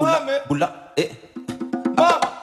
Mame. Bula, eh. Mama.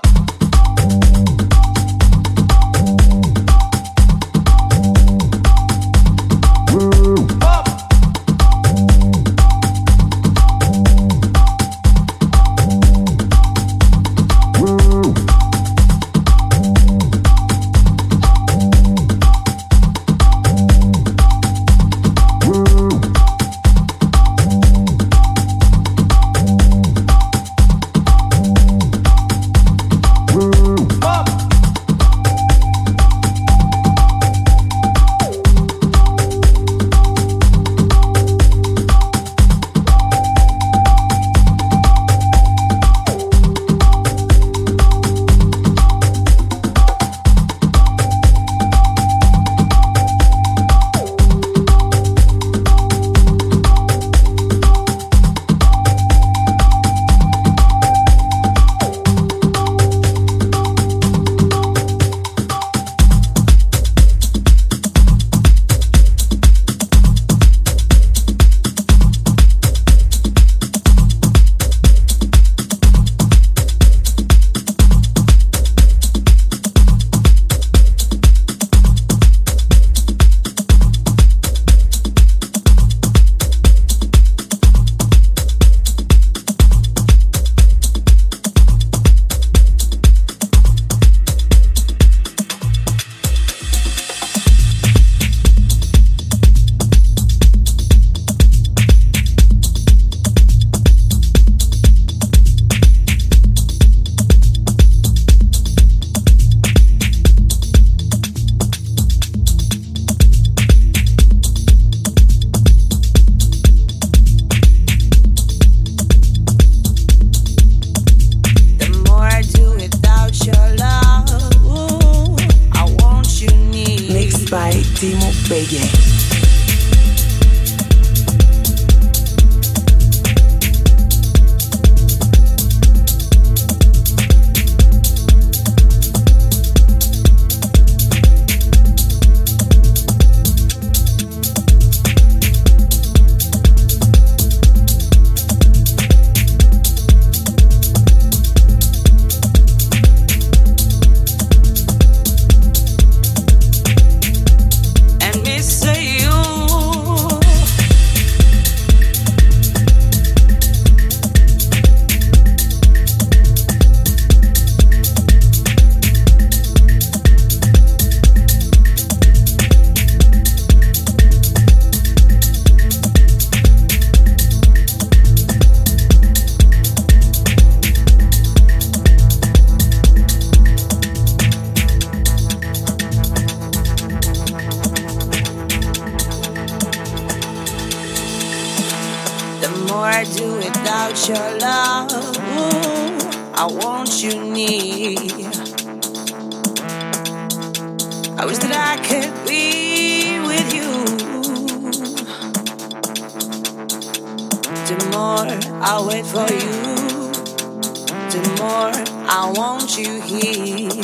I'll wait for you. The more I want you here.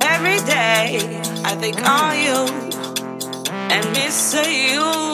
Every day I think on you and miss you.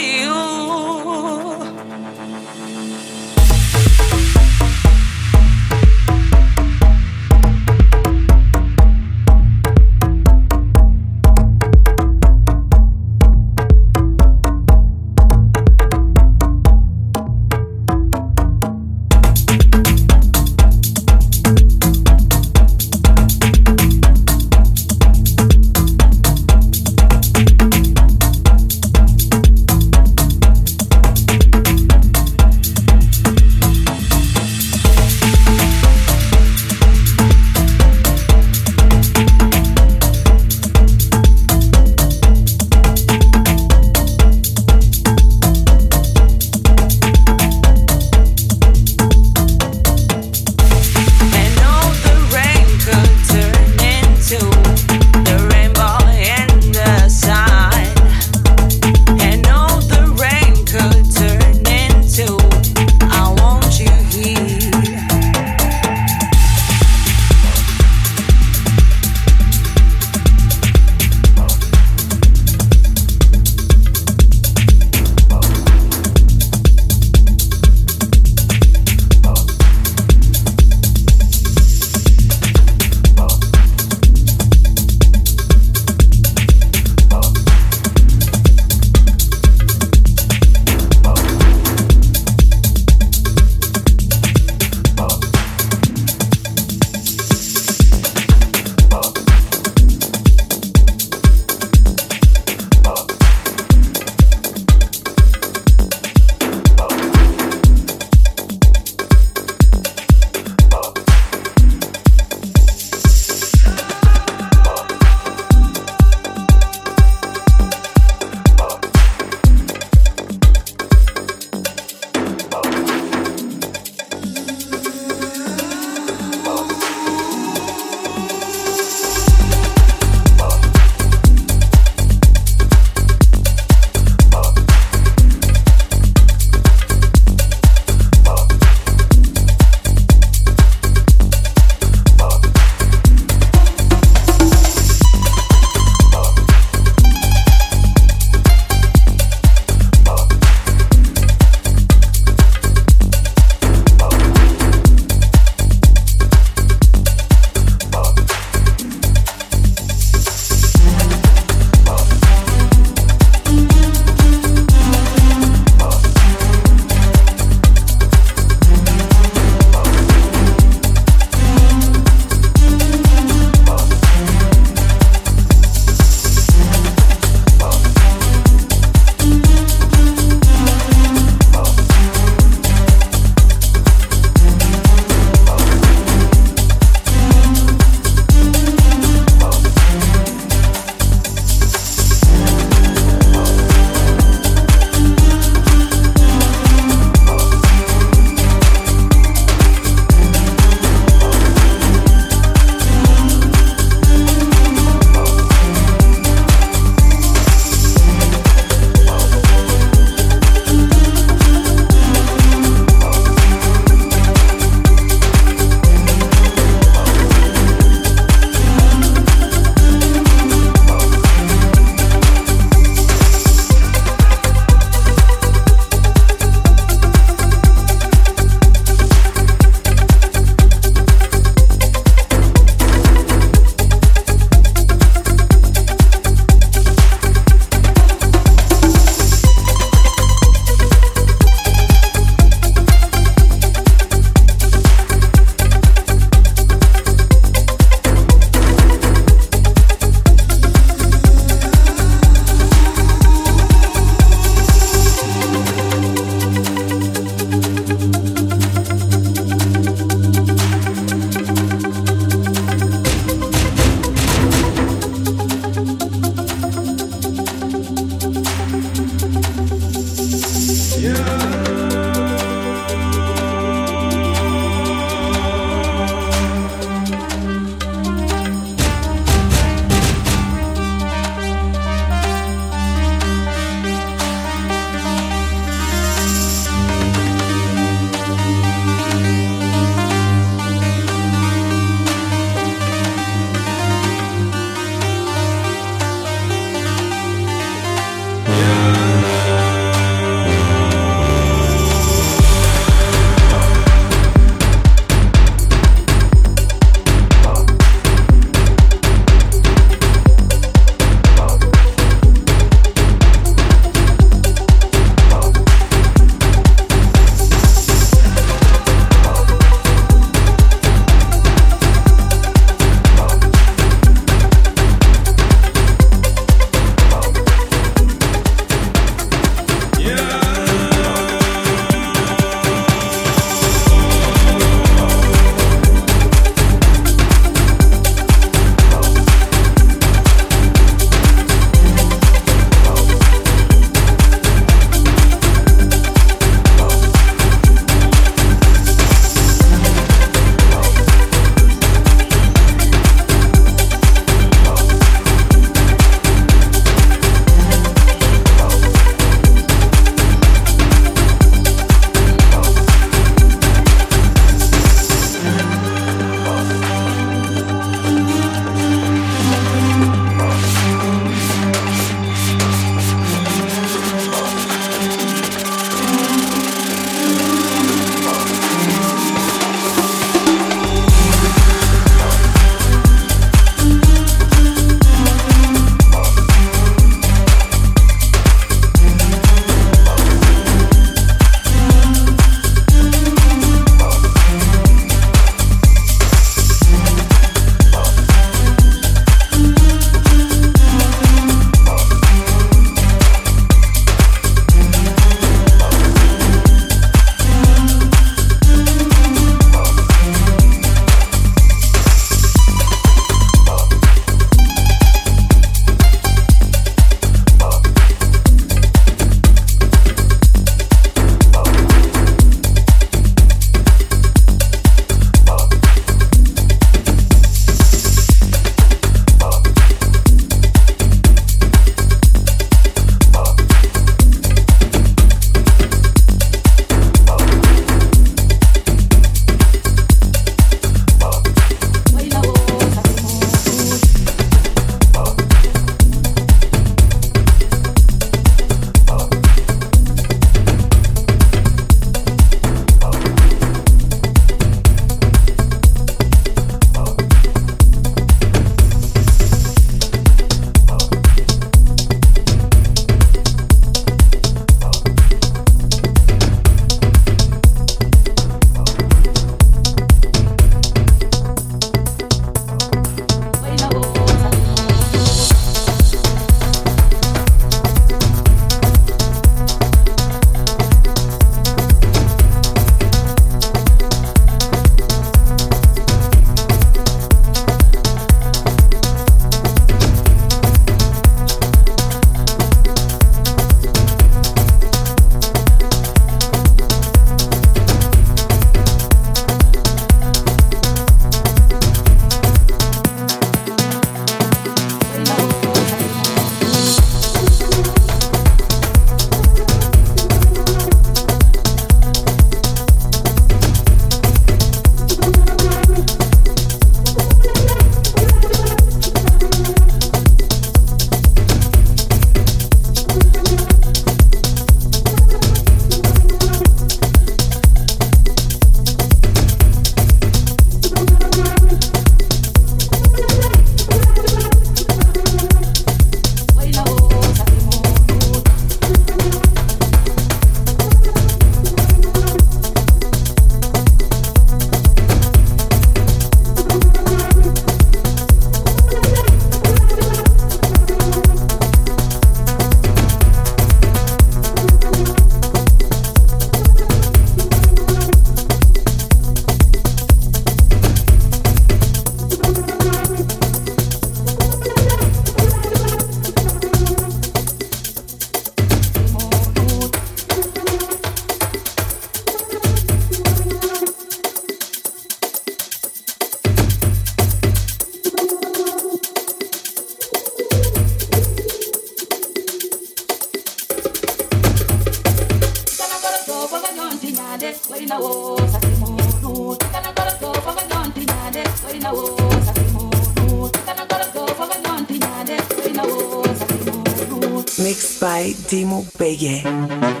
by Dimo Beye.